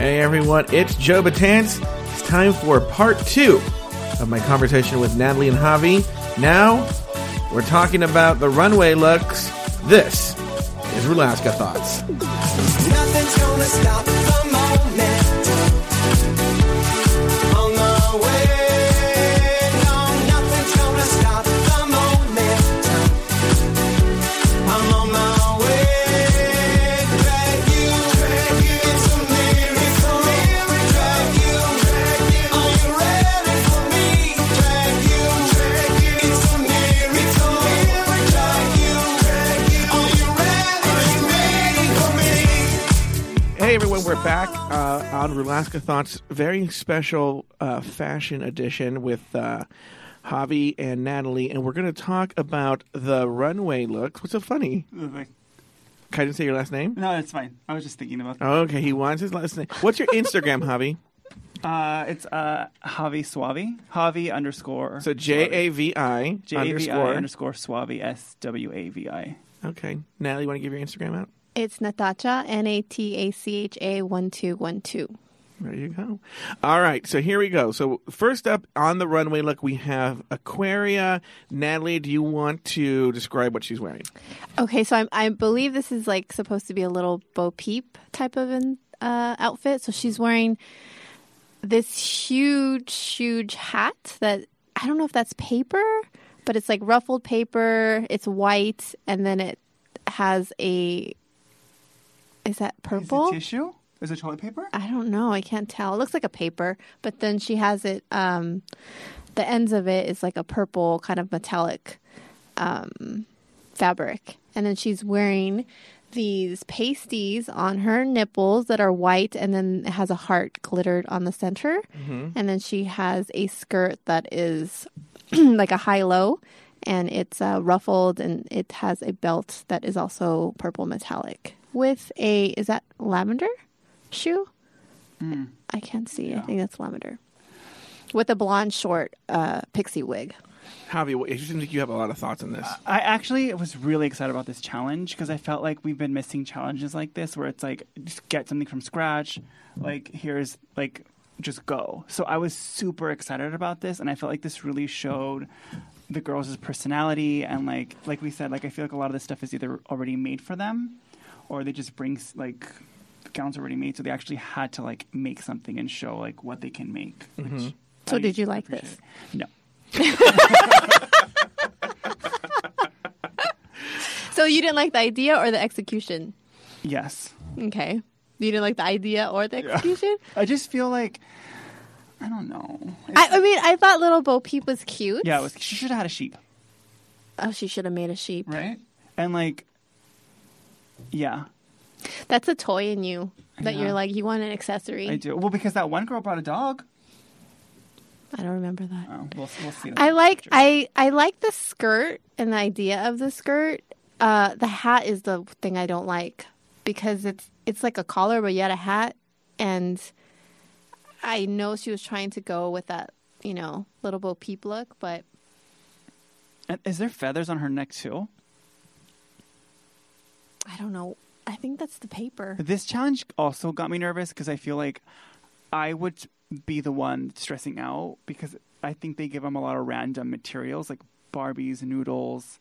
Hey everyone, it's Joe Betance. It's time for part two of my conversation with Natalie and Javi. Now, we're talking about the runway looks. This is Rulaska Thoughts. Rulaska Thoughts, very special uh, fashion edition with uh, Javi and Natalie, and we're going to talk about the runway looks. What's so funny? Can I didn't say your last name? No, it's fine. I was just thinking about that. Oh, okay, he wants his last name. What's your Instagram, Javi? Uh, it's uh, Javi Suavi. Javi underscore. So J A V I J A V I underscore. underscore Suavi. S W A V I. Okay, Natalie, you want to give your Instagram out? It's Natacha, N A T A C H A 1212. There you go. All right, so here we go. So first up on the runway look, we have Aquaria. Natalie, do you want to describe what she's wearing? Okay, so I'm, I believe this is like supposed to be a little Bo Peep type of an uh, outfit. So she's wearing this huge, huge hat that I don't know if that's paper, but it's like ruffled paper. It's white, and then it has a. Is that purple? Is it tissue? Is it toilet paper? I don't know. I can't tell. It looks like a paper, but then she has it. Um, the ends of it is like a purple kind of metallic um, fabric, and then she's wearing these pasties on her nipples that are white, and then it has a heart glittered on the center, and then she has a skirt that is like a high low. And it's uh, ruffled, and it has a belt that is also purple metallic with a is that lavender shoe? I can't see. I think that's lavender. With a blonde short uh, pixie wig. Javi, what- it seems like you have a lot of thoughts on this. I actually was really excited about this challenge because I felt like we've been missing challenges like this where it's like just get something from scratch. Like here's like just go. So I was super excited about this, and I felt like this really showed the girls' personality and like like we said, like I feel like a lot of this stuff is either already made for them, or they just bring like gowns already made, so they actually had to like make something and show like what they can make. Which mm-hmm. So I did you like appreciate. this? No. So you didn't like the idea or the execution? Yes. Okay. You didn't like the idea or the execution? I just feel like I don't know. I, I mean, I thought little Bo Peep was cute. yeah, it was, she should have had a sheep, Oh, she should have made a sheep. right? And like, yeah, That's a toy in you that know. you're like, you want an accessory. I do. Well, because that one girl brought a dog. I don't remember that. Oh, we'll, we'll see. I like. I I like the skirt and the idea of the skirt. Uh, the hat is the thing I don't like because it's it's like a collar but yet a hat, and I know she was trying to go with that you know little Bo Peep look, but Is there feathers on her neck too? I don't know. I think that's the paper. This challenge also got me nervous because I feel like I would be the one stressing out because I think they give them a lot of random materials like Barbies, noodles,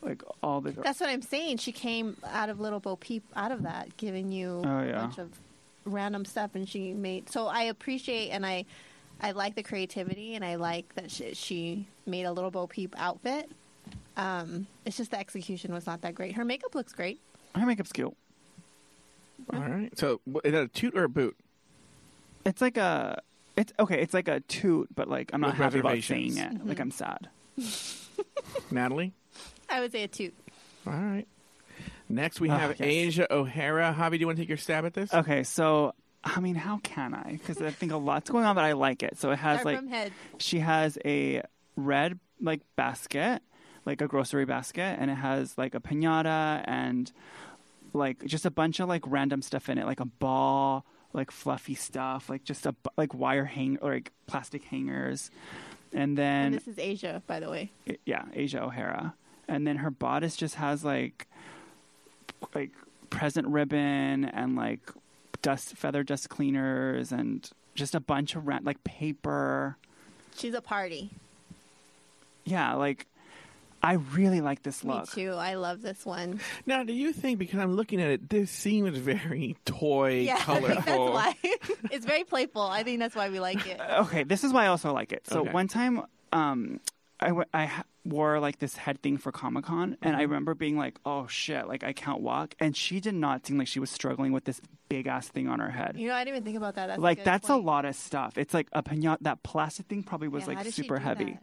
like all the. That's what I'm saying. She came out of little Bo Peep out of that, giving you Oh, a bunch of random stuff, and she made. So I appreciate and I, I like the creativity, and I like that she, she made a little Bo Peep outfit. Um, it's just the execution was not that great. Her makeup looks great. her makeup's cute. All right. So is that a toot or a boot? It's like a. It's okay. It's like a toot, but like I'm not With happy about saying reservations. it. Like I'm sad. Natalie? I would say a toot. All right. Next, we Ah, have yes. Asia O'Hara. Javi, do you want to take your stab at this? Okay, so I mean, how can I? Because I think a lot's going on, but I like it. So it has Start like from head. she has a red like basket, like a grocery basket, and it has like a pinata and like just a bunch of like random stuff in it, like a ball, like fluffy stuff, like just a like wire hang or like plastic hangers, and And then this is Asia, by the way. yeah, Asia O'Hara, and then her bodice just has like like present ribbon and like dust feather dust cleaners and just a bunch of rent like paper. She's a party. Yeah, like I really like this look. Me too. I love this one. Now, do you think because I'm looking at it, this seems very toy, Yeah, I think that's colorful? why. it's very playful. I think that's why we like it. Okay, this is why I also like it. So Okay. one time, um, I, w- I wore like this head thing for Comic Con, and Mm-hmm. I remember being like, "Oh shit!" Like I can't walk, and she did not seem like she was struggling with this big ass thing on her head. You know, I didn't even think about that. That's a like good that's point. a lot of stuff. It's like a pinata. That plastic thing probably was Yeah, how like did she super do heavy. that?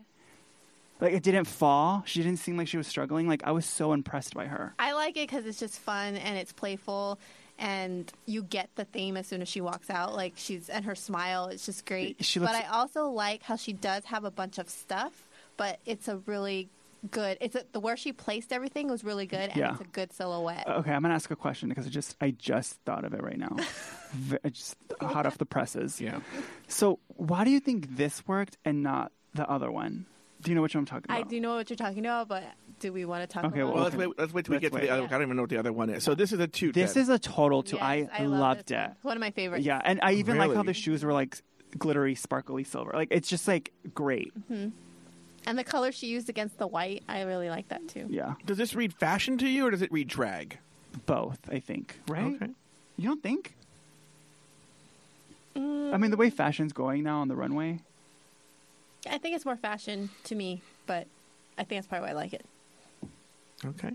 Like it didn't fall. She didn't seem like she was struggling. Like I was so impressed by her. I like it because it's just fun and it's playful, and you get the theme as soon as she walks out. Like she's and her smile, it's just great. She but I also like how she does have a bunch of stuff, but it's a really good. It's a, the where she placed everything was really good, and Yeah. it's a good silhouette. Okay, I'm gonna ask a question because I just I just thought of it right now. V- I just hot off the presses. Yeah. So why do you think this worked and not the other one? Do you know which one I'm talking about? I do know what you're talking about, but do we want to talk Okay, about Well, it? let's wait. Let's wait till we Let's get to wait. the other. Yeah. I don't even know what the other one is. So this is a two. This then. is a total two. Yes, I, love loved this it. one. One of my favorites. Yeah, and I even like how Really? the shoes were like glittery, sparkly silver. Like it's just like great. And the color she used against the white, I really like that too. Yeah, Does this read fashion to you, or does it read drag? both. I think. Right? Okay. You don't think? Mm. I mean, the way fashion's going now on the runway. I think it's more fashion to me, but I think that's probably why I like it. Okay.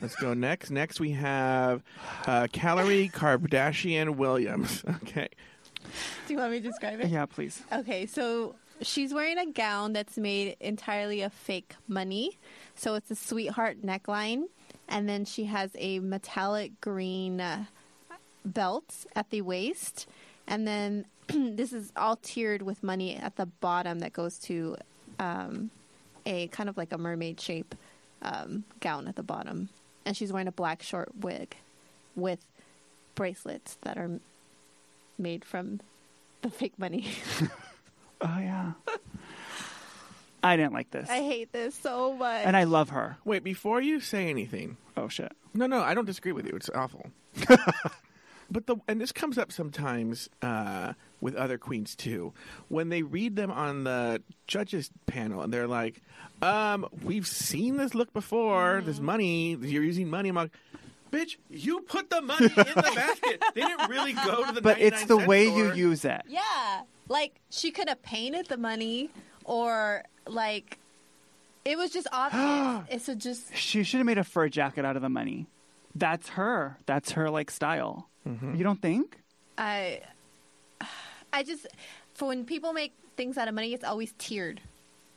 Let's go next. Next we have uh, Kalorie Kardashian Williams. Okay. Do you want me to describe it? Yeah, please. Okay, so she's wearing a gown that's made entirely of fake money. So it's a sweetheart neckline, and then she has a metallic green uh, belt at the waist, and then this is all tiered with money at the bottom that goes to um, a kind of like a mermaid shape um, gown at the bottom, and she's wearing a black short wig with bracelets that are made from the fake money. Oh yeah. I didn't like this, I hate this so much. and I love her. Wait, before you say anything, Oh shit. no, no, I don't disagree with you. It's awful. but the and this comes up sometimes uh, with other queens too, when they read them on the judges panel and they're like, um, "We've seen this look before. This money, you're using money." I'm like. Bitch, you put the money in the basket. They didn't really go to the. But it's the way store. you use it. yeah, like she could have painted the money, or like it was just obvious. it's a just She should have made a fur jacket out of the money. That's her. That's her like style. You don't think? I, I just for when people make things out of money, it's always tiered.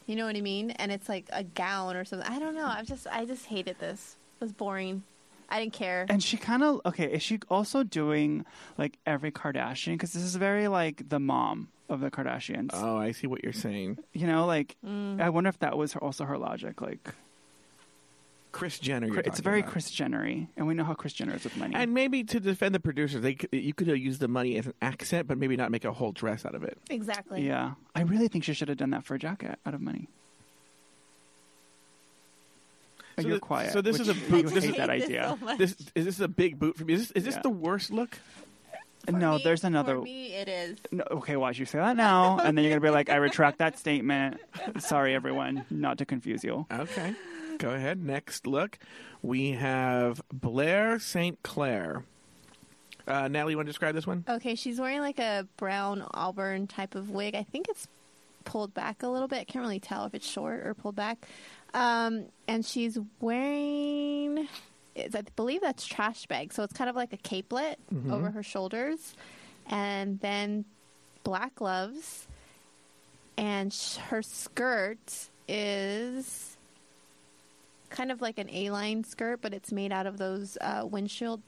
You know what I mean? And it's like a gown or something. I don't know. I'm just I just hated this. It was boring. I didn't care. And she kind of okay. Is she also doing like every Kardashian? Because this is very like the mom of the Kardashians. Oh, I see what you're saying. you know, like Mm. I wonder if that was her, also her logic. Like Kris Jenner. You're it's very about. Kris Jenner-y, and we know how Kris Jenner is with money. And maybe to defend the producers, they you could have used the money as an accent, but maybe not make a whole dress out of it. exactly. yeah, I really think she should have done that for a jacket out of money. So You're the- quiet. so this is a you boot- this hate is- that hate this idea. so. This is this a big boot for me? Is this, is this Yeah. the worst look? Uh, for no, me- there's another. For me, it is. No, okay, watch you say that now, and then you're gonna be like, "I retract that statement." Sorry, everyone, not to confuse you. Okay, go ahead. Next look, we have Blair St. Clair. Uh, Natalie, you want to describe this one? Okay, she's wearing like a brown auburn type of wig. I think it's pulled back a little bit. I can't really tell if it's short or pulled back. Um, and she's wearing, it's, I believe that's trash bag. So it's kind of like a capelet over her shoulders, and then black gloves. And sh- her skirt is kind of like an A-line skirt, but it's made out of those uh, windshield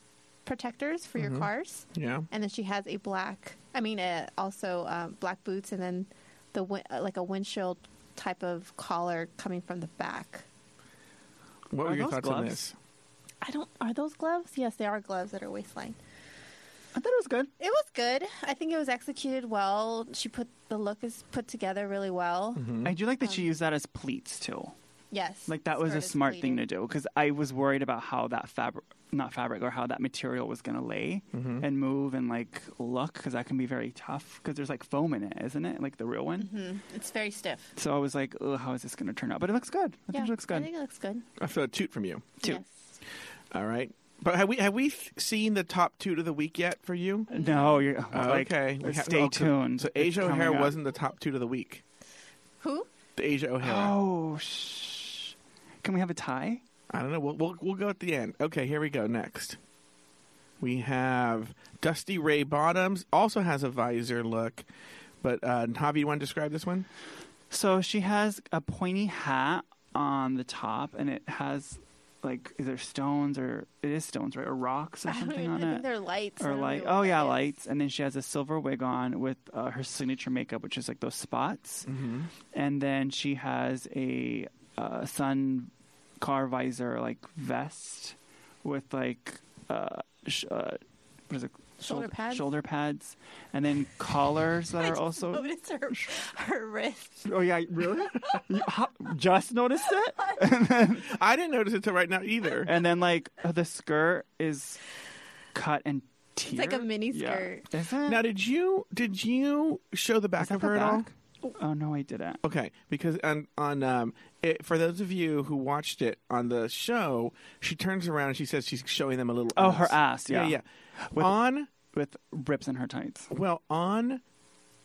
protectors for your cars Yeah. and then she has a black i mean uh, also um, black boots and then the win- uh, like a windshield type of collar coming from the back What Are were your those thoughts on this? i don't are those gloves yes they are gloves that are waistline I thought it was good. it was good i think it was executed well she put the look is put together really well Mm-hmm. I do like that she used that as pleats too. Yes. Like that was a is smart thing to do because I was worried about how that fabric, not fabric, or how that material was going to lay and move and like look because that can be very tough because there's like foam in it, isn't it? Like the real one. Mhm. It's very stiff. So I was like, oh, how is this going to turn out? But it looks good. I think it looks good. I good. think it looks good. I feel a toot from you. Toot. Yes. All right. But have we have we seen the top two of the week yet for you? No, you're Oh, like, okay. We ha- stay oh, 'cause- tuned. So It's Asia coming O'Hara wasn't the top two of the week. Who? The Asia O'Hara. Oh, shh. Can we have a tie? I don't know. We'll, we'll we'll go at the end. Okay, here we go. Next, we have Dusty Ray Bottoms. Also has a visor look, but uh, Javi, you want to describe this one? So she has a pointy hat on the top, and it has like is there stones or it is stones right or rocks or I don't something even, on think it they're lights. Or don't like know what oh yeah lights and then she has a silver wig on with uh, her signature makeup which is like those spots Mm-hmm. and then she has a uh, sun car visor like vest with like uh, sh- uh what is it Shoulder pads? shoulder pads and then collars that I are just also noticed her, her wrist. oh yeah really you how, just noticed it then, I didn't notice it till right now either. and then like uh, the skirt is cut and tiered. like a mini Yeah. skirt. Is it? Now, did you did you show the back Is of the her at all? Oh no, I didn't. Okay, because on on um, it, for those of you who watched it on the show, she turns around and she says she's showing them a little. Oh, her ass, yeah. yeah. With- on With rips in her tights. well on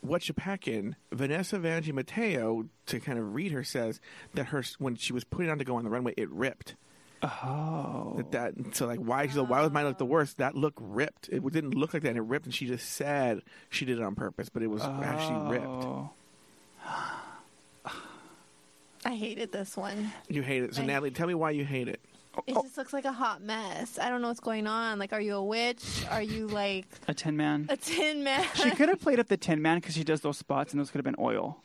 what you packing, Vanessa Vanjie Mateo to kind of read her says that her when she was putting on to go on the runway, it ripped. Oh. That, that so like why she's why was mine look the worst? That look ripped. It didn't look like that, and it ripped. And she just said she did it on purpose, but it was actually ripped. Oh. I hated this one. You hate it. So I- Natalie, tell me why you hate it. It oh. just looks like a hot mess. I don't know what's going on. Like, are you a witch? Are you like A tin man. a tin man? she could have played up the tin man because she does those spots, and those could have been oil,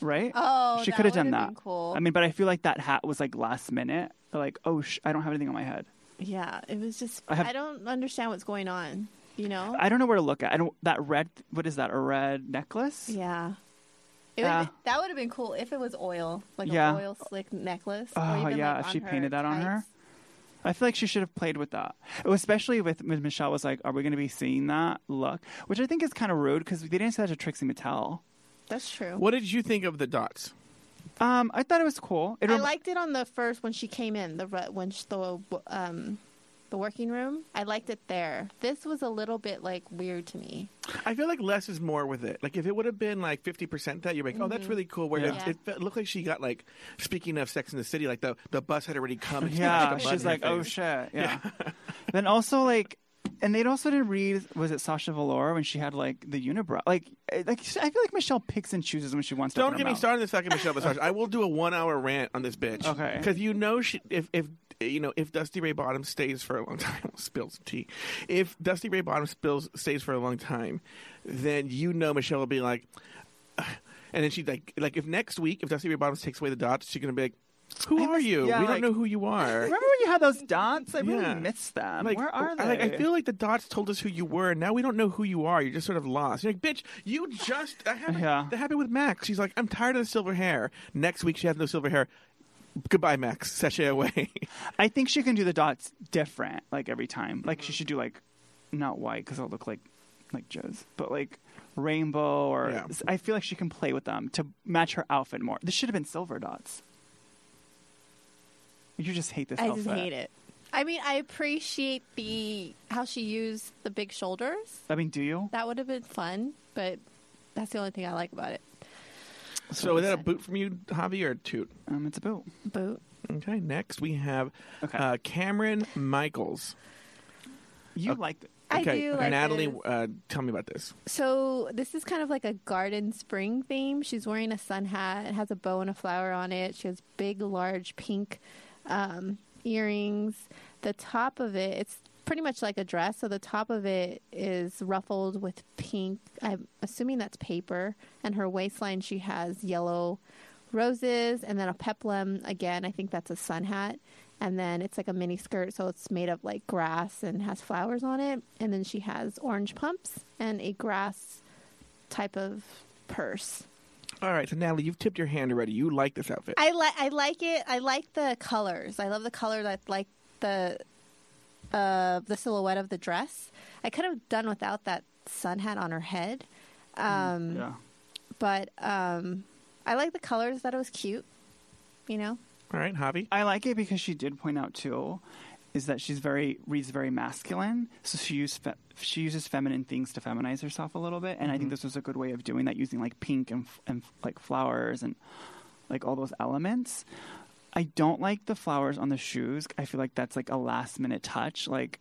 right? Oh, she that could have done would've that. been cool. I mean, but I feel like that hat was like last minute. Like, oh, sh- I don't have anything on my head. yeah, it was just. I I, have- don't understand what's going on. You know? I don't know where to look at. I don't. That red. What is that? A red necklace? yeah. It Yeah. would, that would have been cool if it was oil, like Yeah. an oil slick necklace. or Oh, even, yeah, like, if she painted that on her. I feel like she should have played with that, especially with, with Michelle. Was like, are we going to be seeing that look? Which I think is kind of rude because they didn't say that to Trixie Mattel. That's true. What did you think of the dots? Um, I thought it was cool. It I rem- liked it on the first when she came in the re- when she, the um the working room. I liked it there. This was a little bit like weird to me. I feel like less is more with it. Like if it would have been like fifty percent that, you're like, oh, that's really cool. Where Yeah. it, Mm-hmm. It, looked like she got like. Speaking of Sex in the City, like the the bus had already come. and Yeah, stuck a button she's like, oh shit, yeah. then also like, and they'd also didn't read. Was it Sasha Velour when she had like the unibrow? Like, eh, like I feel like Michelle picks and chooses when she wants to. Don't open get me started on this fucking Michelle Visage. I will do a one hour rant on this bitch. Okay. Because you know she if if you know if Dusty Ray Bottom stays for a long time, some tea. If Dusty Ray Bottom spills stays for a long time, then you know Michelle will be like, and then she like like if next week if Dusty Ray Bottoms takes away the dots, she's gonna be like, who I are was- you? yeah, we don't know who you are. Remember when you had those dots? I really Yeah. missed them. Like, Where are they? I, like, I feel like the dots told us who you were, and now we don't know who you are. You're just sort of lost. You're like, bitch, you just. That happened, Yeah. that happened with Max. She's like, I'm tired of the silver hair. Next week, she has no silver hair. Goodbye, Max. Sashay away. I think she can do the dots different, like every time. Like she mm-hmm. should do like not white because it'll look like like Joe's, but like rainbow or Yeah. I feel like she can play with them to match her outfit more. This should have been silver dots. You just hate this I outfit. just hate it. I mean, I appreciate the how she used the big shoulders. I mean, do you? That would have been fun, but that's the only thing I like about it. So, is that a boot from you, Javi, or a toot? Um, it's a boot. Boot. Okay, next we have Okay. uh, Kameron Michaels. You Okay. liked it. I Okay, do like Natalie, this. uh, tell me about this. So this is kind of like a garden spring theme. She's wearing a sun hat. It has a bow and a flower on it. She has big, large pink um, earrings. The top of it, it's pretty much like a dress. So the top of it is ruffled with pink. I'm assuming that's paper. And her waistline, she has yellow roses and then a peplum. Again, I think that's a sun hat. And then it's like a mini skirt, so it's made of like grass and has flowers on it. And then she has orange pumps and a grass type of purse. All right, so Natalie, you've tipped your hand already. You like this outfit. I like I like it. I like the colors. I love the colors. I like the uh the silhouette of the dress. I could have done without that sun hat on her head. Um Yeah. but um I like the colors that it was cute. You know? All right, Javi. I like it because she did point out too, is that she's very reads very masculine. So she uses fe- she uses feminine things to feminize herself a little bit, and I think this was a good way of doing that, using like pink and f- and f- like flowers and like all those elements. I don't like the flowers on the shoes. I feel like that's like a last minute touch, like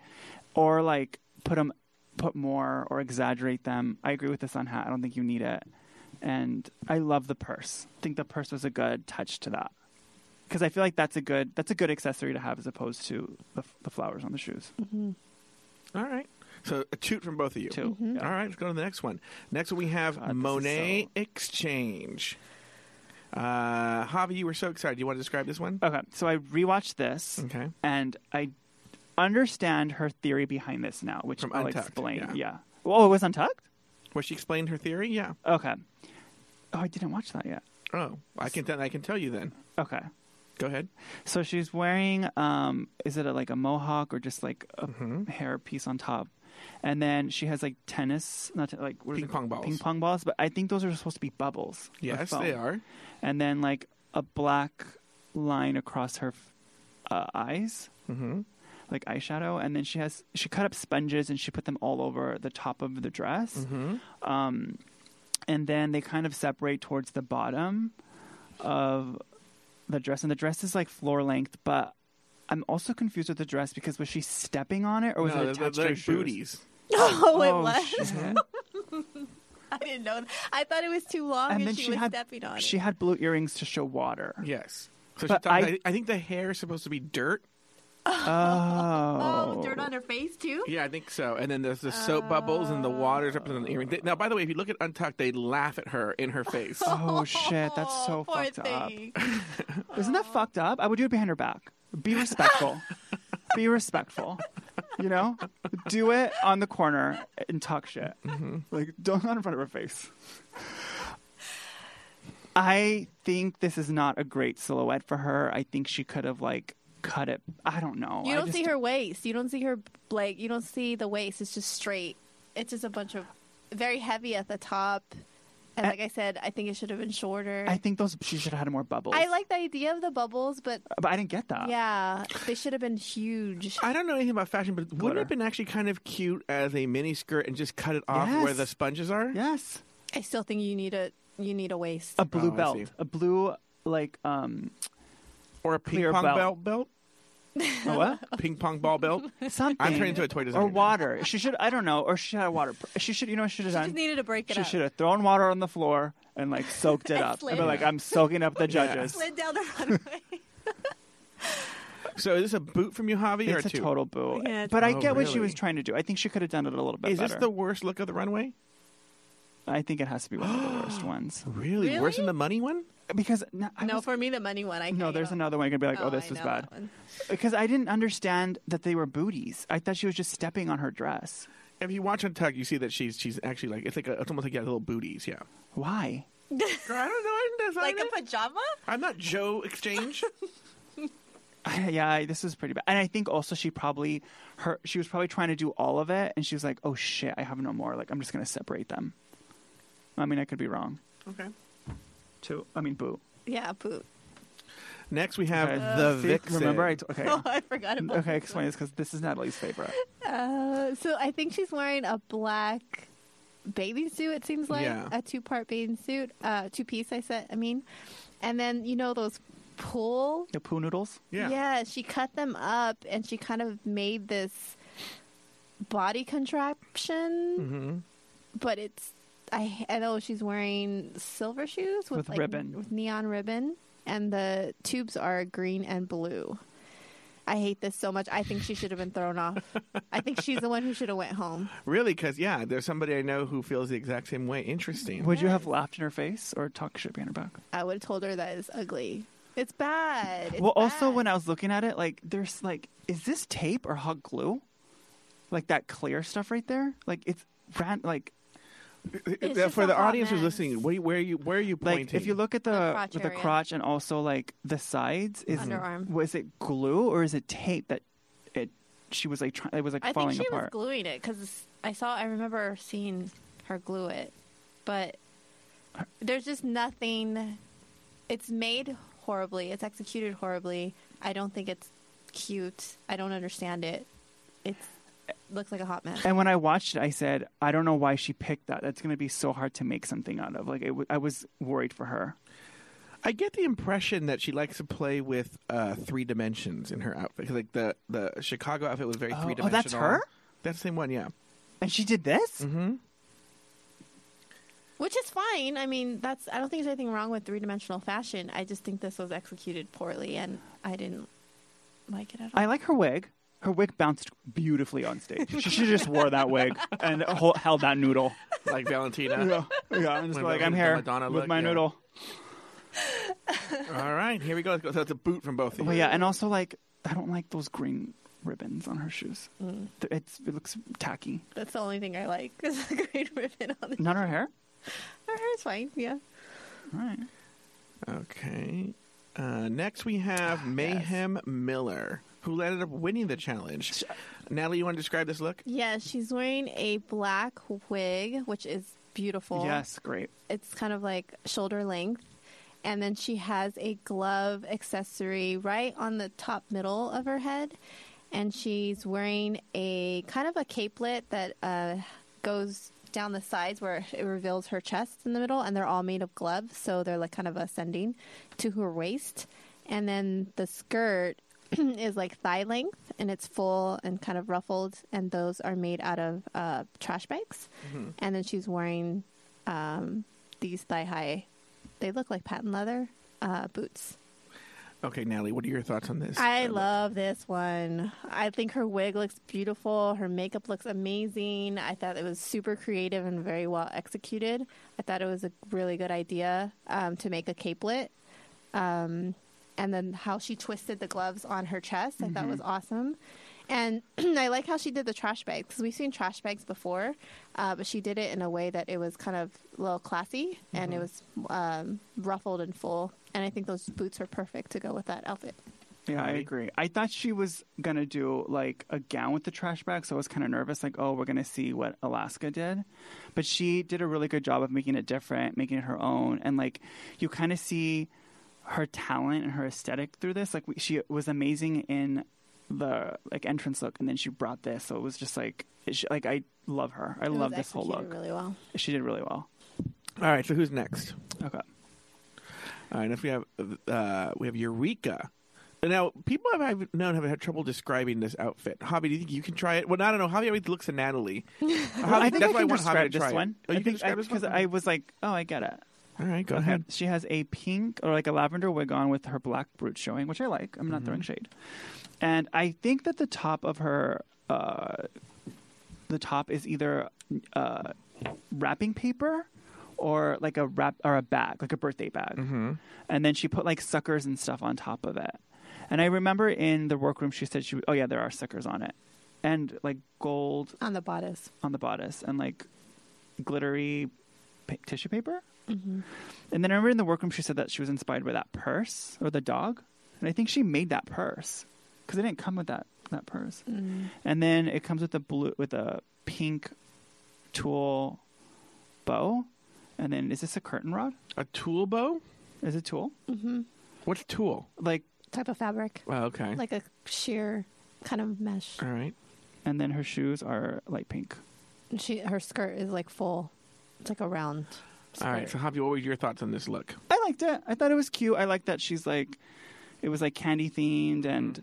or like put them put more or exaggerate them. I agree with the sun hat. I don't think you need it. And I love the purse. I think the purse was a good touch to that because I feel like that's a good that's a good accessory to have as opposed to the, the flowers on the shoes. Mm-hmm. All right. So a toot from both of you. Too. Mm-hmm. Yeah. All right, let's go to the next one. Next one we have God, Monet so- X Change. Uh, Javi, you were so excited. Do You want to describe this one? Okay, so I rewatched this Okay. and I understand her theory behind this now, which From I'll Untucked, explain. yeah. Yeah. Oh, it was untucked. Where she explained her theory? Yeah. Okay. Oh, I didn't watch that yet. Oh, I can. I can tell you then. Okay. Go ahead. So she's wearing, um, is it a, like a mohawk or just like a Mm-hmm. hair piece on top? And then she has like tennis, not te- like Ping pong balls. Ping pong balls, but I think those are supposed to be bubbles. Yes, they are. And then like a black line across her uh, eyes, Mm-hmm. like eyeshadow. And then she has she cut up sponges and she put them all over the top of the dress. Mm-hmm. Um, and then they kind of separate towards the bottom of the dress, and the dress is like floor length, but. I'm also confused with the dress because was she stepping on it or was no, it they're, attached to her shoes? booties. Oh, it Oh, was. shit. I didn't know. I thought it was too long and and, then she, she, was had stepping on she it. had blue earrings to show water. Yes. So But she thought, I- I, I think the hair is supposed to be dirt. Oh, Oh, dirt on her face too? Yeah, I think so. And then there's the soap oh. bubbles and the water's up in the earring. They- Now, by the way, if you look at Untucked, they laugh at her in her face. Oh shit, that's so poor fucked up. thing. Isn't that fucked up? I would do it behind her back. Be respectful. Be respectful. You know, do it on the corner and talk shit. Mm-hmm. Like, don't not in front of her face. I think this is not a great silhouette for her. I think she could have like cut it. I don't know. You don't see her waist. You don't see her like you don't see the waist. It's just straight. It's just a bunch of very heavy at the top. And like I said, I think it should have been shorter. I think those she should have had more bubbles. I like the idea of the bubbles, but but I didn't get that. yeah, they should have been huge. I don't know anything about fashion, but wouldn't it have been actually kind of cute as a mini skirt and just cut it off where the sponges are? Yes. I still think you need a you need a waist. A blue Oh, belt. A blue like um Or a ping Clear pong belt. belt belt? A what? Ping pong ball belt? Something. I'm turning into a toy designer. Or water. She should. I don't know. Or she had a water. She should. You know what she should have Just done? needed to break it She up. should have thrown water on the floor and like soaked it And up. And slid be like, I'm soaking up the judges. Slid down the runway. So is this a boot from you, Javi, or It's a two? total boo. Yeah, it's- but I Oh, get what oh, she really? was trying to do. I think she could have done it a little bit Is better. this the worst look of the runway? I think it has to be one of the worst ones Really? Really? Worse than the money one? because no, I no, was- for me the money one. I no, can't there's go. another one. You're gonna be like, oh, Oh, this I was know bad. that one. Because I didn't understand that they were booties. I thought she was just stepping on her dress. If you watch Untucked, you see that she's she's actually like it's like a, it's almost like yeah, little booties. Yeah. Why? Girl, I don't know. I didn't design Like it. a pajama? I'm not Joe Exchange. yeah, I- this is pretty bad. And I think also she probably her she was probably trying to do all of it, and she was like, "Oh shit, I have no more. Like, I'm just gonna separate them." I mean, I could be wrong. okay. Two. I mean, boo. Yeah, poop. Next, we have Okay. the See, Vixen. Remember, I t- okay. Oh, I forgot about. okay, this explain this because this is Natalie's favorite. Uh, so I think she's wearing a black bathing suit. It seems like Yeah. a two-part bathing suit, uh, two-piece. I said. I mean, and then you know those pull. The poo noodles. Yeah. Yeah. she cut them up and she kind of made this body contraption, Mm-hmm. but it's I I know she's wearing silver shoes with, With like, ribbon. with neon ribbon, and the tubes are green and blue. I hate this so much. I think she should have been thrown off. I think she's the one who should have went home. Really? Because yeah, there's somebody I know who feels the exact same way. Interesting. Would you have laughed in her face or talked shit behind her back? I would have told her that it's ugly. It's bad. It's well, also bad. when I was looking at it, like there's like, is this tape or hot glue? Like that clear stuff right there? Like it's ran like It's For the audience who's mess. listening, where, where are you where are you pointing? Like if you look at the, The crotch the area. crotch and also like the sides, is Underarm. was it glue or is it tape that it she was like trying it was like I think falling she was apart? gluing it because I saw. I remember seeing her glue it, but there's just nothing. It's made horribly. It's executed horribly. I don't think it's cute. I don't understand it. It's it looks like a hot mess. And when I watched it, I said, I don't know why she picked that. That's going to be so hard to make something out of. Like, it w- I was worried for her. I get the impression that she likes to play with uh, three dimensions in her outfit. Like the the Chicago outfit was very Oh, three dimensional. Oh, that's her? That's the same one, yeah. And she did this? Mm-hmm. Which is fine. I mean, that's. I don't think there's anything wrong with three dimensional fashion. I just think this was executed poorly, and I didn't like it at all. I like her wig. Her wig bounced beautifully on stage. she should just wore that wig and hol- held that noodle. Like Valentina. yeah, yeah. I'm just Like like, I'm here Madonna with look, my yeah. noodle. All right, here we go. Let's. So it's a boot from both of you. Well, yeah, and also like I don't like those green ribbons on her shoes. Mm. It's it looks tacky. That's the only thing I like. Is the green ribbon on the. Not her hair. Her hair's fine. Yeah. All right. Okay. Uh, next, we have Mayhem Miller, who ended up winning the challenge. Natalie, you want to describe this look? Yeah, she's wearing a black wig, which is beautiful. Yes, great. It's kind of like shoulder length. And then she has a glove accessory right on the top middle of her head. And she's wearing a kind of a capelet that uh, goes down the sides where it reveals her chest in the middle. And they're all made of gloves. So they're like kind of ascending to her waist. And then the skirt is like thigh length and it's full and kind of ruffled. And those are made out of uh, trash bags. And then she's wearing um, these thigh high, they look like patent leather uh, boots. Okay, Natalie, what are your thoughts on this? I uh, love this one. I think her wig looks beautiful. Her makeup looks amazing. I thought it was super creative and very well executed. I thought it was a really good idea um, to make a capelet. Um, and then how she twisted the gloves on her chest, I thought was awesome. And I like how she did the trash bags because we've seen trash bags before, uh, but she did it in a way that it was kind of a little classy and it was um, ruffled and full. And I think those boots are perfect to go with that outfit. Yeah, I agree. I thought she was gonna do like a gown with the trash bag, so I was kind of nervous. Like, oh, we're gonna see what Alaska did, but she did a really good job of making it different, making it her own, and like you kind of see her talent and her aesthetic through this. Like, we, she was amazing in the like entrance look, and then she brought this, so it was just like, she, like I love her. I It love this whole executed look. really well. She did really well. All right, so who's next? Okay. All right, if we have uh, we have Eureka. Now, people have I've known have had trouble describing this outfit. Javi, do you think you can try it? Well, I don't know. Javi always looks at Natalie. Javi, I think that's I why I want Javi describe to try this it. one. Oh, you I can think describe this because one? I was like, oh, I get it. All right, go Okay. ahead. She has a pink or like a lavender wig on with her black brooch showing, which I like. I'm not throwing shade. And I think that the top of her, uh, the top is either uh, wrapping paper or like a wrap or a bag, like a birthday bag. Mm-hmm. And then she put like suckers and stuff on top of it. And I remember in the workroom, she said she, oh yeah, there are suckers on it, and like gold On the bodice. on the bodice and like glittery pa- tissue paper. Mm-hmm. And then I remember in the workroom she said that she was inspired by that purse or the dog, and I think she made that purse because it didn't come with that that purse. Mm. And then it comes with a blue with a pink tulle bow, and then is this a curtain rod? A tool bow? Is it tulle? Mm-hmm. What's tool? Like, Type of fabric. Well, okay. Like a sheer kind of mesh. All right. and then her shoes are light pink. And she her skirt is like full. It's like a round. All right. So, skirt. Javi, what were your thoughts on this look? I liked it. I thought it was cute. I like that she's like, it was like candy themed, and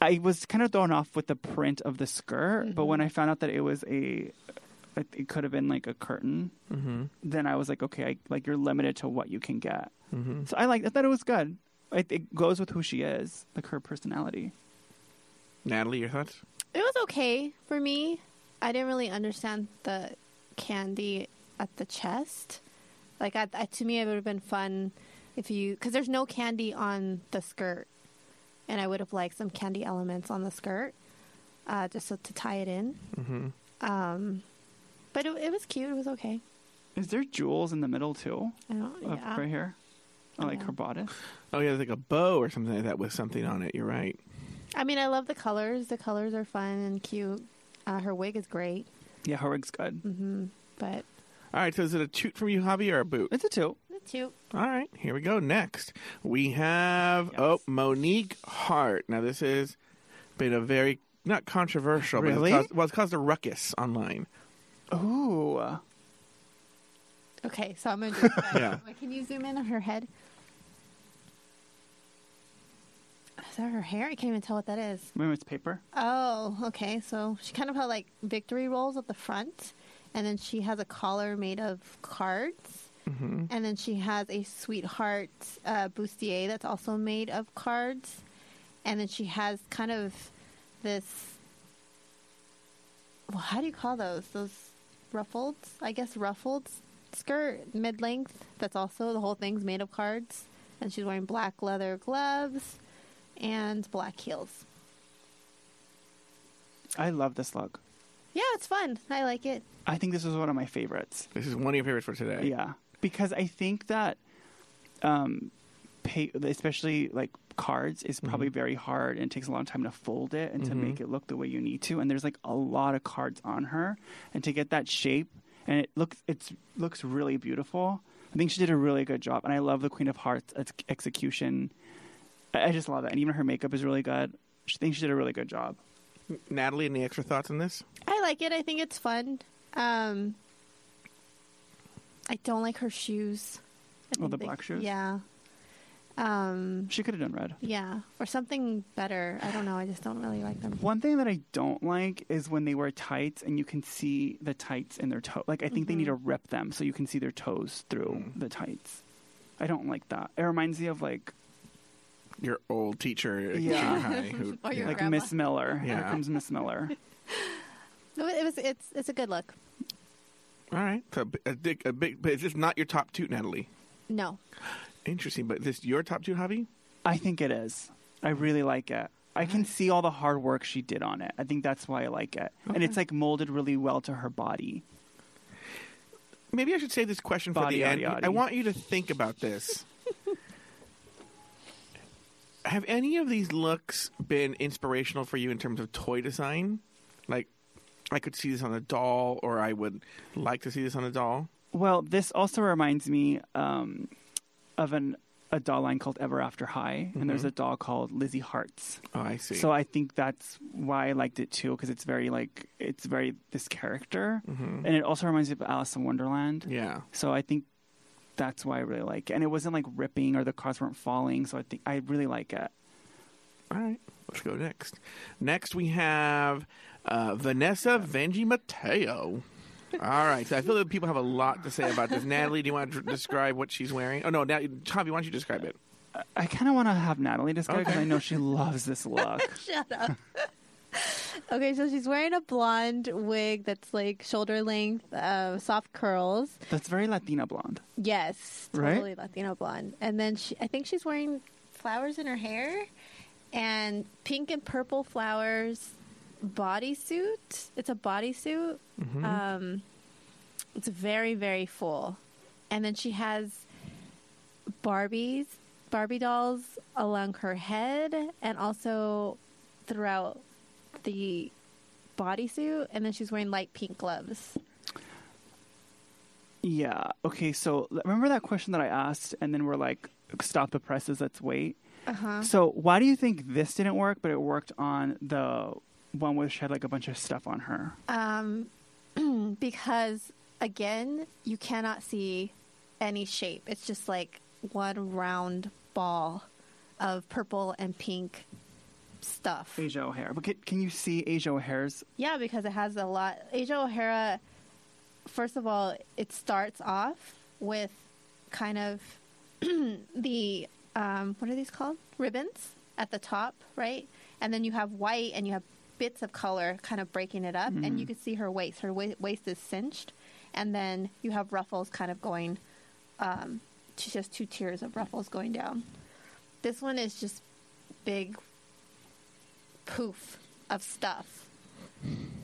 I was kind of thrown off with the print of the skirt. But mm-hmm. when I found out that it was a, it it could have been like a curtain, mm-hmm. then I was like, okay, I, like you're limited to what you can get. Mm-hmm. So I like. I thought it was good. It, it goes with who she is, like her personality. Natalie, your thoughts? It was okay for me. I didn't really understand the candy at the chest. Like, I, I, to me, it would have been fun if you, because there's no candy on the skirt, and I would have liked some candy elements on the skirt, uh, just so, to tie it in. Mm-hmm. Um, but it, it was cute. It was okay. Is there jewels in the middle too? I don't. Of Yeah. right here, oh, like Yeah. her bodice. Oh yeah, there's like a bow or something like that with something on it. You're right. I mean, I love the colors. The colors are fun and cute. Uh, her wig is great, Yeah, her wig's good. Mm. but All right, so is it a toot from you, Javi, or a boot? It's a two. it's cute. All right, here we go. Next, we have Yes. oh Monique Heart. Now this has been a very not controversial, Really? but it's caused, well, it's caused a ruckus online. Ooh. Okay, so I'm gonna do it. Yeah. Wait, can you zoom in on her head? Is that her hair? I can't even tell what that is. Maybe it's paper. Oh, okay. So she kind of had like victory rolls at the front, and then she has a collar made of cards, hmm and then she has a sweetheart uh, bustier that's also made of cards, and then she has kind of this. Well, how do you call those? Those ruffled, I guess, ruffled skirt, mid length. That's also the whole thing's made of cards, and she's wearing black leather gloves and black heels. I love this look. Yeah, it's fun. I like it. I think this is one of my favorites. This is one of your favorites for today. Yeah, because I think that, um, pay, especially like cards is probably very hard and it takes a long time to fold it and to Mhm. make it look the way you need to. And there's like a lot of cards on her, and to get that shape and it looks it's looks really beautiful. I think she did a really good job, and I love the Queen of Hearts ex- execution. I I just love that, and even her makeup is really good. I think she did a really good job. Natalie, any extra thoughts on this? I like it. I think it's fun. Um, I don't like her shoes. I Oh, think the they- black shoes? Yeah. Um, She could have done red. yeah, or something better. I don't know. I just don't really like them. One thing that I don't like is when they wear tights and you can see the tights in their toe. Like I think they need to rip them so you can see their toes through the tights. I don't like that. It reminds me of like Your old teacher at Yeah. junior high. Who, Or your like grandma. Miss Miller. Here comes Miss Miller. It was. It was it's. It's a good look. All right, so a, a, big, a big, but is this not your top two, Natalie? No. Interesting, but this your top two, Javi? I think it is. I really like it. I can see all the hard work she did on it. I think that's why I like it. And it's like molded really well to her body. Maybe I should save this question for Body, the end. yaddy, yaddy. I want you to think about this. Have any of these looks been inspirational for you in terms of toy design? Like, I could see this on a doll, or I would like to see this on a doll. Well, this also reminds me um, of an a doll line called Ever After High, and there's a doll called Lizzie Hearts. Oh, I see. So I think that's why I liked it too, because it's very like it's very this character, and it also reminds me of Alice in Wonderland. yeah. So I think that's why I really like it, and it wasn't like ripping or the cards weren't falling. So I think I really like it. All right, let's go next. Next, we have uh, Vanessa Vanjie Mateo. All right, so I feel that people have a lot to say about this. Natalie, do you want to describe what she's wearing? Oh no, now, Javi, why don't you describe it? I kind of want to have Natalie describe because Okay. I know she loves this look. Shut up. Okay, so she's wearing a blonde wig that's like shoulder length, uh, soft curls. That's very Latina blonde. Yes, Right? totally Latino blonde. And then she, I think she's wearing flowers in her hair, and pink and purple flowers bodysuit. It's a bodysuit. Um, it's very very full, and then she has Barbies, Barbie dolls along her head, and also throughout the bodysuit. And then she's wearing light pink gloves. Yeah. Okay. So remember that question that I asked, and then we're like, "Stop the presses. Let's wait." Uh-huh. So why do you think this didn't work, but it worked on the one where she had like a bunch of stuff on her? Um, because again, you cannot see any shape. It's just like one round ball of purple and pink stuff. Asia O'Hara. But can, can you see Asia O'Hara's? Yeah, because it has a lot. Asia O'Hara, first of all, it starts off with kind of the um, what are these called? Ribbons at the top, right? And then you have white, and you have bits of color kind of breaking it up, and you can see her waist. Her wa- waist is cinched, and then you have ruffles kind of going. Um, to just two tiers of ruffles going down. This one is just big poof of stuff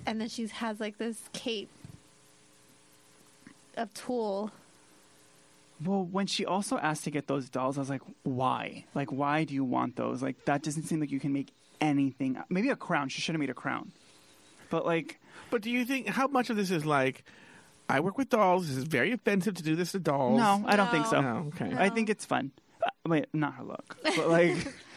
and then she has like this cape of tulle. Well, when she also asked to get those dolls, I was like, why? Like, why do you want those? Like, that doesn't seem like you can make anything. Maybe a crown. She should have made a crown. But like, But do you think how much of this is like? I work with dolls. This is very offensive to do this to dolls. no, I don't think so. No, okay. I think it's fun. Uh, wait, not her look, but like,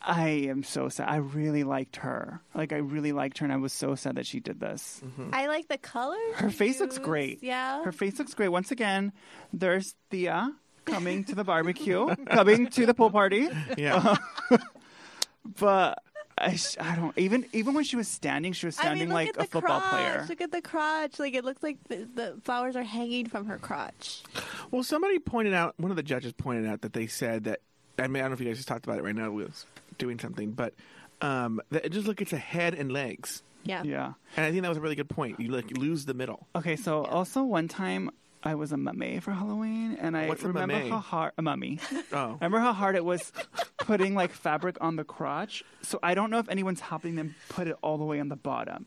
I am so sad. I really liked her. Like, I really liked her, and I was so sad that she did this. Mm-hmm. I like the colors. Her face looks great. Yeah. Her face looks great. Once again, there's Thea coming to the barbecue, coming to the pool party. Yeah. Uh, but I, I don't even even when she was standing, she was I standing mean, like a football crotch. player. Look at the crotch. Like it looks like the, the flowers are hanging from her crotch. well, somebody pointed out. One of the judges pointed out that they said that. I mean, I don't know if you guys just talked about it right now. We was doing something, but um, that it just look it's a head and legs, Yeah. Yeah. and I think that was a really good point. You like lose the middle. Okay, so also one time I was a mummy for Halloween, and I What's a remember mummy? how hard a mummy. Oh, remember how hard it was putting like fabric on the crotch. So I don't know if anyone's helping them put it all the way on the bottom.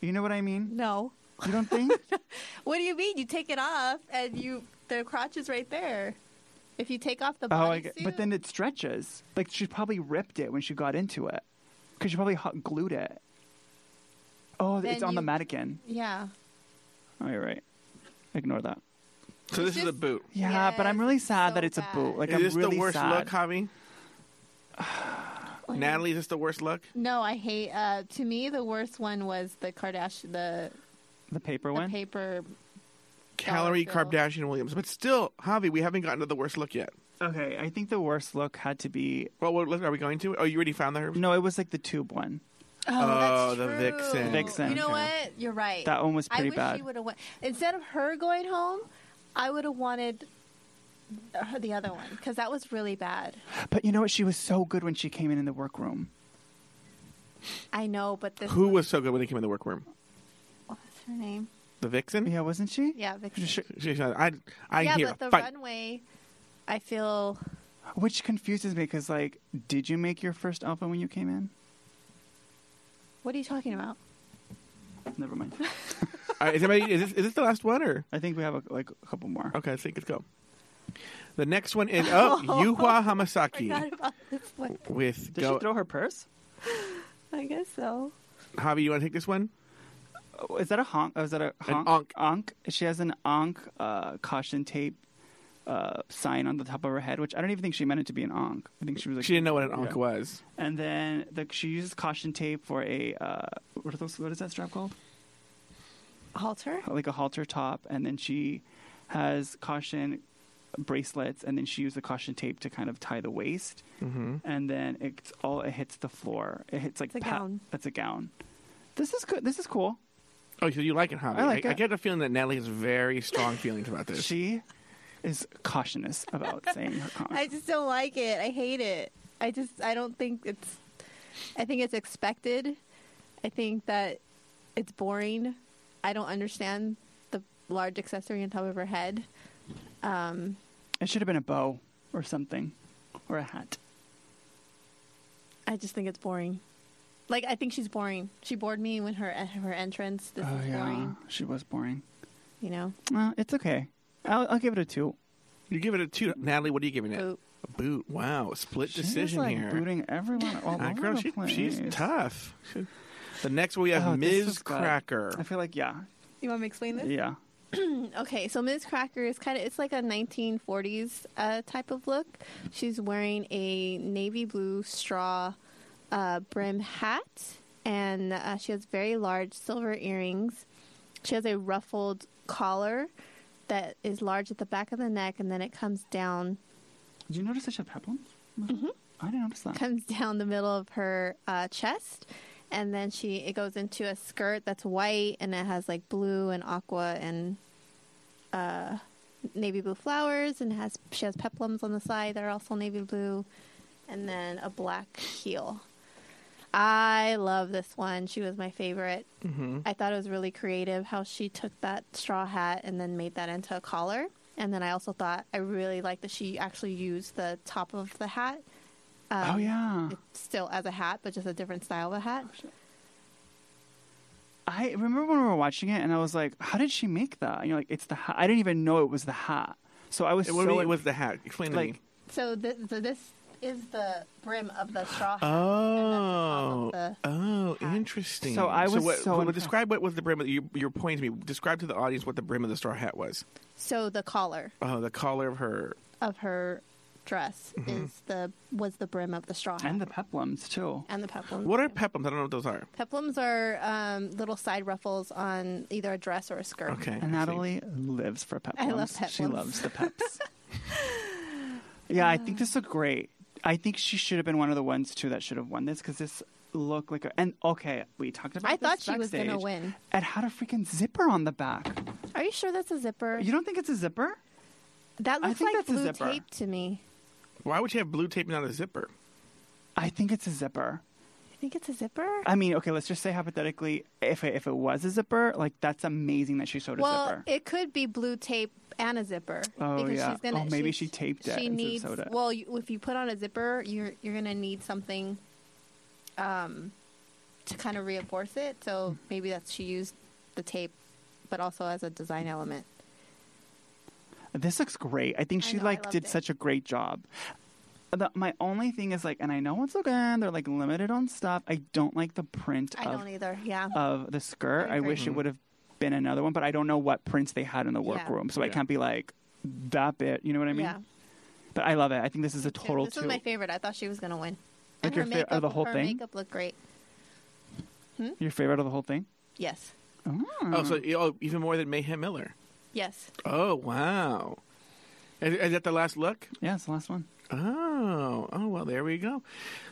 You know what I mean? No. You don't think? What do you mean? You take it off and you the crotch is right there. If you take off the oh, I bodysuit, get, but then it stretches. Like she probably ripped it when she got into it, because she probably hot glued it. Oh, Then it's on the you- mannequin. yeah. Oh, you're right. Ignore that. so this It's is a boot. Yeah, but I'm really sad so that it's a boot. Like is I'm this really the worst sad. look, Javi? Natalie, is this the worst look? No, I hate. Uh, to me, the worst one was the Kardashian, the, the paper the one. paper. Kalorie Dollar Bill. Kardashian Williams, but still, Javi, we haven't gotten to the worst look yet. Okay, I think the worst look had to be. Well, what look are we going to? Oh, you already found that? No, it was like the tube one. Oh, Oh, that's the true. Vixen. Vixen. You know Okay. what? You're right. That one was pretty I wish bad. she would have went instead of her going home. I would have wanted the other one because that was really bad. But you know what? She was so good when she came in in the workroom. I know, but this Who one- was so good when they came in the workroom? what's her name? The Vixen. Yeah, wasn't she? Yeah, Vixen. Sh- She said, "I, I yeah, hear but the fight." runway, I feel Which confuses me because, like, did you make your first outfit when you came in? What are you talking about? Never mind. All right, uh, is, anybody, is, this, is this the last one or? I think we have a, like a couple more. Okay, I think let's go. The next one is oh Yuhua Hamasaki Forgot about this one. with Did go. she throw her purse? I guess so. Javi, you want to take this one? Oh, Is that a honk? Oh, is that a honk? onk. Onk. She has an onk uh, caution tape uh, sign on the top of her head, which I don't even think she meant it to be an onk. I think she was like, She didn't know what an Yeah. onk was. And then the, she uses caution tape for a uh, what are those? What is that strap called? Halter? Like a halter top, and then she has caution bracelets, and then she used the caution tape to kind of tie the waist, Mm-hmm. and then it's all it hits the floor. It hits like It's a pa- gown. That's a gown. This is good. This is cool. Oh, so you like it, Javi? I like I, it. get the feeling that Natalie has very strong feelings about this. She is cautious about saying her comments. I just don't like it. I hate it. I just I don't think it's I think it's expected. I think that it's boring. I don't understand the large accessory on top of her head. Um It should have been a bow or something, or a hat. I just think it's boring. Like I think she's boring. She bored me when her her entrance. This oh is yeah, boring. she was boring. You know, Well, it's okay. I'll, I'll give it a two. You give it a two. Natalie, what are you giving it? Boot. A boot. Wow, split She's decision like here. booting everyone all over girl, the she, place. she's tough. She- the next one we have Oh, Miz was good. Cracker. I feel like yeah, you want me to explain this? yeah. Okay, so Miz Cracker is kind of it's like a 1940s uh, type of look. She's wearing a navy blue straw uh, brim hat, and uh, she has very large silver earrings. She has a ruffled collar that is large at the back of the neck, and then it comes down Did you notice that she had peplums? Mm-hmm. I didn't notice that. comes down the middle of her uh, chest, and then she it goes into a skirt that's white and it has like blue and aqua and uh, navy blue flowers, and has she has peplums on the side that are also navy blue, and then a black heel. I love this one. She was my favorite. hmm I thought it was really creative how she took that straw hat and then made that into a collar. And then I also thought I really liked that she actually used the top of the hat. Um, oh yeah. it's still as a hat, but just a different style of a hat. I remember when we were watching it, and I was like, "How did she make that?" And you're like, "It's the hat." I didn't even know it was the hat. So I was What do you so mean it was the hat? Explain to me. So, th- so this is the brim of the straw hat. Oh, and the oh, hat. interesting. So I was what, so what- impressed. describe what was the brim. Of, you, you're pointing to me. Describe to the audience what the brim of the straw hat was. so the collar Oh, the collar of her. of her dress Mm-hmm. is the was the brim of the straw hat and the peplums too. and the peplums. What are peplums? I don't know what those are. Peplums are um, little side ruffles on either a dress or a skirt. Okay. And Natalie lives for peplums. I love She loves the peps. yeah, I think this looked great. I think she should have been one of the ones too that should have won this because this looked like a. And okay, we talked about. I this thought she was gonna win. It had a freaking zipper on the back. Are you sure that's a zipper? You don't think it's a zipper? that I looks think like that's a blue zipper. tape to me. Why would you have blue tape not a zipper? I think it's a zipper. Think it's a zipper? I mean, okay, let's just say hypothetically, if it, if it was a zipper, like that's amazing that she sewed a zipper. well, it could be blue tape and a zipper. Oh, because yeah. She's gonna, Oh, maybe she taped it She needs. Well, you, if you put on a zipper, you're you're gonna need something, um, to kind of reinforce it. So maybe that's she used the tape, but also as a design element. This looks great. I think I she know, like did it. such a great job. The, my only thing is like, and I know once again they're like limited on stuff. I don't like the print I of don't either. Yeah. of the skirt. I I, agree. wish it would have been another one, but I don't know what prints they had in the Yeah. workroom, so I can't be like that bit. You know what I mean? yeah. But I love it. I think this is a total This two. was my favorite. I thought she was gonna win. Like and your her fa- makeup, of the whole her thing? makeup looked great. Hmm? Your favorite of the whole thing? Yes. Oh, Oh, so oh, even more than Mayhem Miller. Yes. Oh, wow. Is, is that the last look? yeah, it's the last one. Oh, oh well, there we go.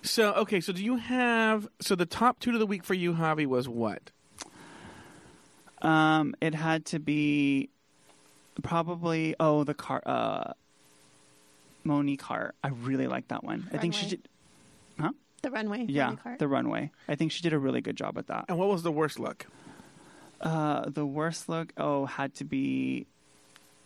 So, okay, so do you have so the top two of the week for you, Javi, was what? Um, it had to be probably oh the car uh Monique Heart. I really like that one. I think she did huh? The runway. Yeah, runway the runway. I think she did a really good job with that. And what was the worst look? Uh the worst look oh had to be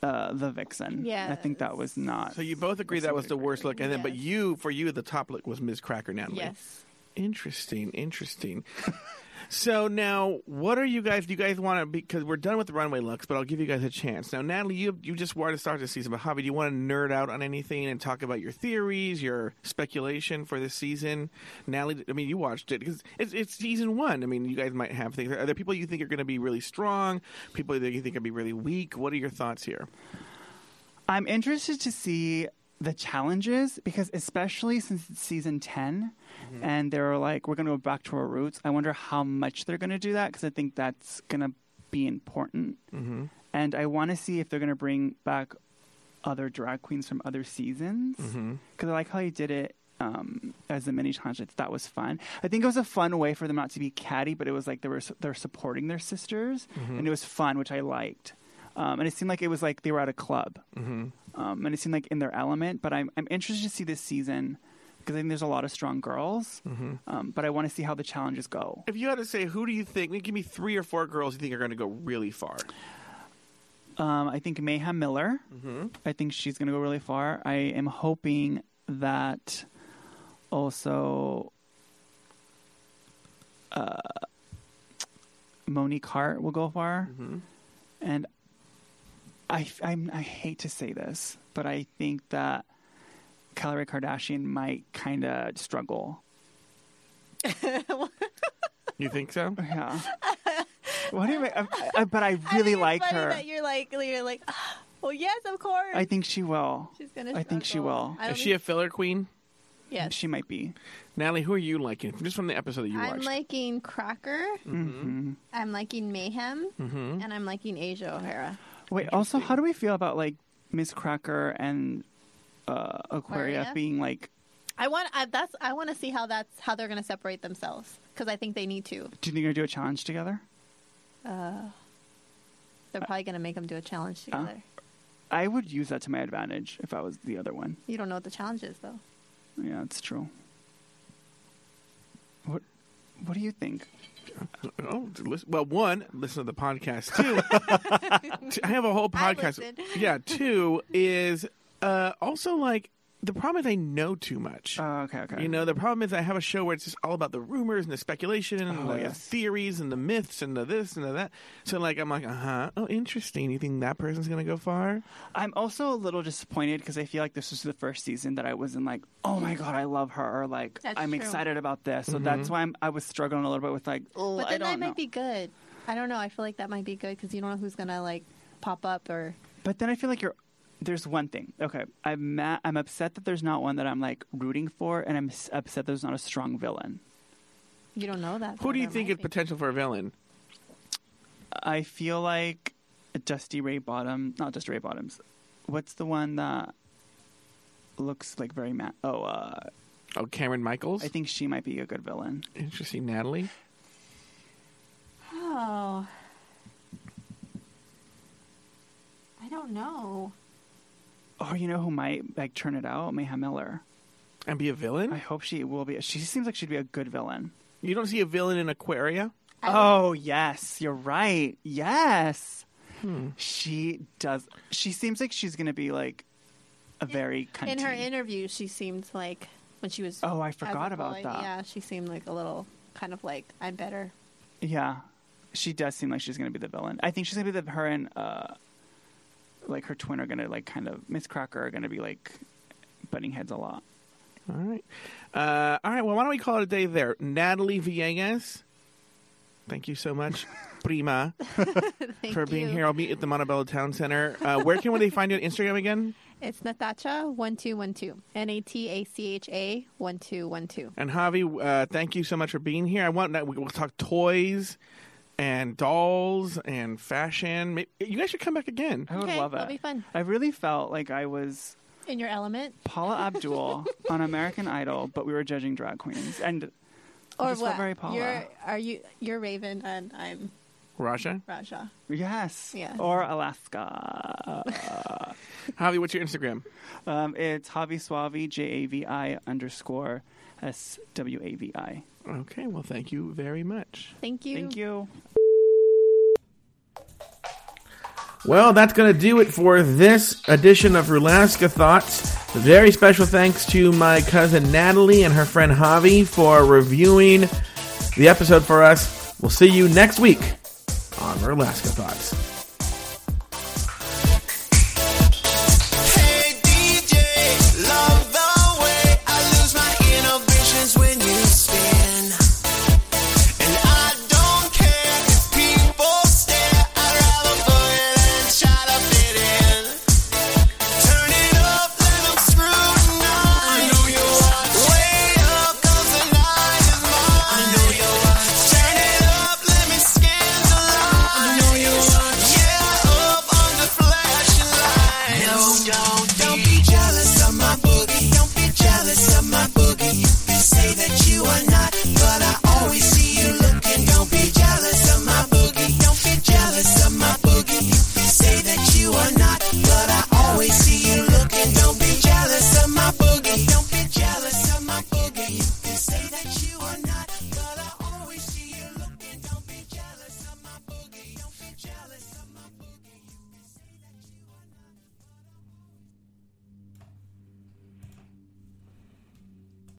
uh the vixen. Yeah. I think that was not So you both agree that was the worst look, and then but you for you the top look was Miz Cracker Natalie. Yes. Interesting, interesting. so now, what are you guys? Do you guys want to? Because we're done with the runway looks, but I'll give you guys a chance. Now, Natalie, you you just wanted to start the season, but Javi, do you want to nerd out on anything and talk about your theories, your speculation for this season? Natalie, I mean, you watched it because it's, it's season one. I mean, you guys might have things. Are there people you think are going to be really strong? People that you think are going to be really weak? What are your thoughts here? I'm interested to see the challenges because especially since it's season 10 and they're like we're going to go back to our roots i wonder how much they're going to do that because i think that's going to be important. Mm-hmm. and i want to see if they're going to bring back other drag queens from other seasons. Mm-hmm. because i like how you did it um, as the mini challenges that was fun. I think it was a fun way for them not to be catty but it was like they were they're supporting their sisters. And it was fun which i liked um, and it seemed like it was like they were at a club Mm-hmm. um, and it seemed like in their element. But I'm I'm interested to see this season because I think there's a lot of strong girls. Mm-hmm. Um, but I want to see how the challenges go. If you had to say, who do you think? Give me three or four girls you think are going to go really far. Um, I think Mayhem Miller. Mm-hmm. I think she's going to go really far. I am hoping that also uh, Monique Heart will go far. Mm-hmm. And I, I'm, I hate to say this, but I think that Kalorie Kardashian might kind of struggle. You think so? Yeah. what do you mean? I, I, but I really think like funny her. That you're like, you're like, "Ah, well, yes, of course. I think she will. She's gonna. Struggle. I think she will. I don't Is she a filler queen? yes. She might be. Natalie, who are you liking? Just from the episode that you watched. I'm watched. liking Cracker. hmm I'm liking Mayhem, mm-hmm. and I'm liking Asia O'Hara. Wait. Also, how do we feel about like Miz Cracker and uh, Aquaria Aquaria? being like? I want. I, that's. I want to see how that's how they're gonna separate themselves because I think they need to. Do you think they're gonna do a challenge together? Uh, they're probably gonna make them do a challenge Uh. together. I would use that to my advantage if I was the other one. You don't know what the challenge is though. Yeah, it's true. What What do you think? Oh, well, one, listen to the podcast. Two, I have a whole podcast. yeah. Two is uh, also like the problem is I know too much. Oh, okay, okay. You know, the problem is I have a show where it's just all about the rumors and the speculation and Oh, the yes. theories and the myths and the this and the that. So, like, I'm like, uh huh. Oh, interesting. You think that person's going to go far? I'm also a little disappointed because I feel like this was the first season that I wasn't like, oh my god, I love her, or like That's I'm true. excited about this. So Mm-hmm. that's why I'm, I was struggling a little bit with like, oh, But I then don't that know. might be good. I don't know. I feel like that might be good because you don't know who's gonna like pop up or. But then I feel like you're. There's one thing. Okay, I'm mad, I'm upset that there's not one that I'm like rooting for, and I'm s- upset there's not a strong villain. You don't know that. Who though. do you There think might is be. potential for a villain? I feel like Dusty Ray Bottom, not Dusty Ray Bottoms. What's the one that looks like very mad? Oh, uh, Oh, Kameron Michaels? I think she might be a good villain. Interesting. Natalie? Oh. I don't know. Oh, you know who might like turn it out? Mayhem Miller. And be a villain? I hope she will be. She seems like she'd be a good villain. You don't see a villain in Aquaria? I- Oh yes, you're right. Yes, Hmm. she does. She seems like she's gonna be like a very cunty. In her interview, she seemed like when she was. Oh, I as a forgot about boy, that. Yeah, she seemed like a little kind of like I'm better. Yeah, she does seem like she's gonna be the villain. I think she's gonna be the her and uh, like her twin are gonna like kind of Miz Cracker are gonna be like butting heads a lot. All right. Uh, all right. Well, why don't we call it a day there? Natalie Villegas, thank you so much, Prima, for being you. here. I'll meet at the Montebello Town Center. Uh, where can they find you on Instagram again? It's Natacha one two one two. N A T A C H A one two one two. And Javi, uh, thank you so much for being here. I want we'll talk toys and dolls and fashion. Maybe, you guys should come back again. I would Okay, love it. that'll be fun. I really felt like I was In your element, Paula Abdul on American Idol, but we were judging drag queens, and I or just felt what? very Paula. You're are you? You're Raven and I'm Raja, Raja. yes, Yeah. or Alaska. Javi, what's your Instagram? Um, it's Javi Suavi, J A V I underscore S W A V I. Okay. Well, thank you very much. Thank you. Thank you. Well, that's going to do it for this edition of Rulaska Thoughts. Very special thanks to my cousin Natalie and her friend Javi for reviewing the episode for us. We'll see you next week on Rulaska Thoughts.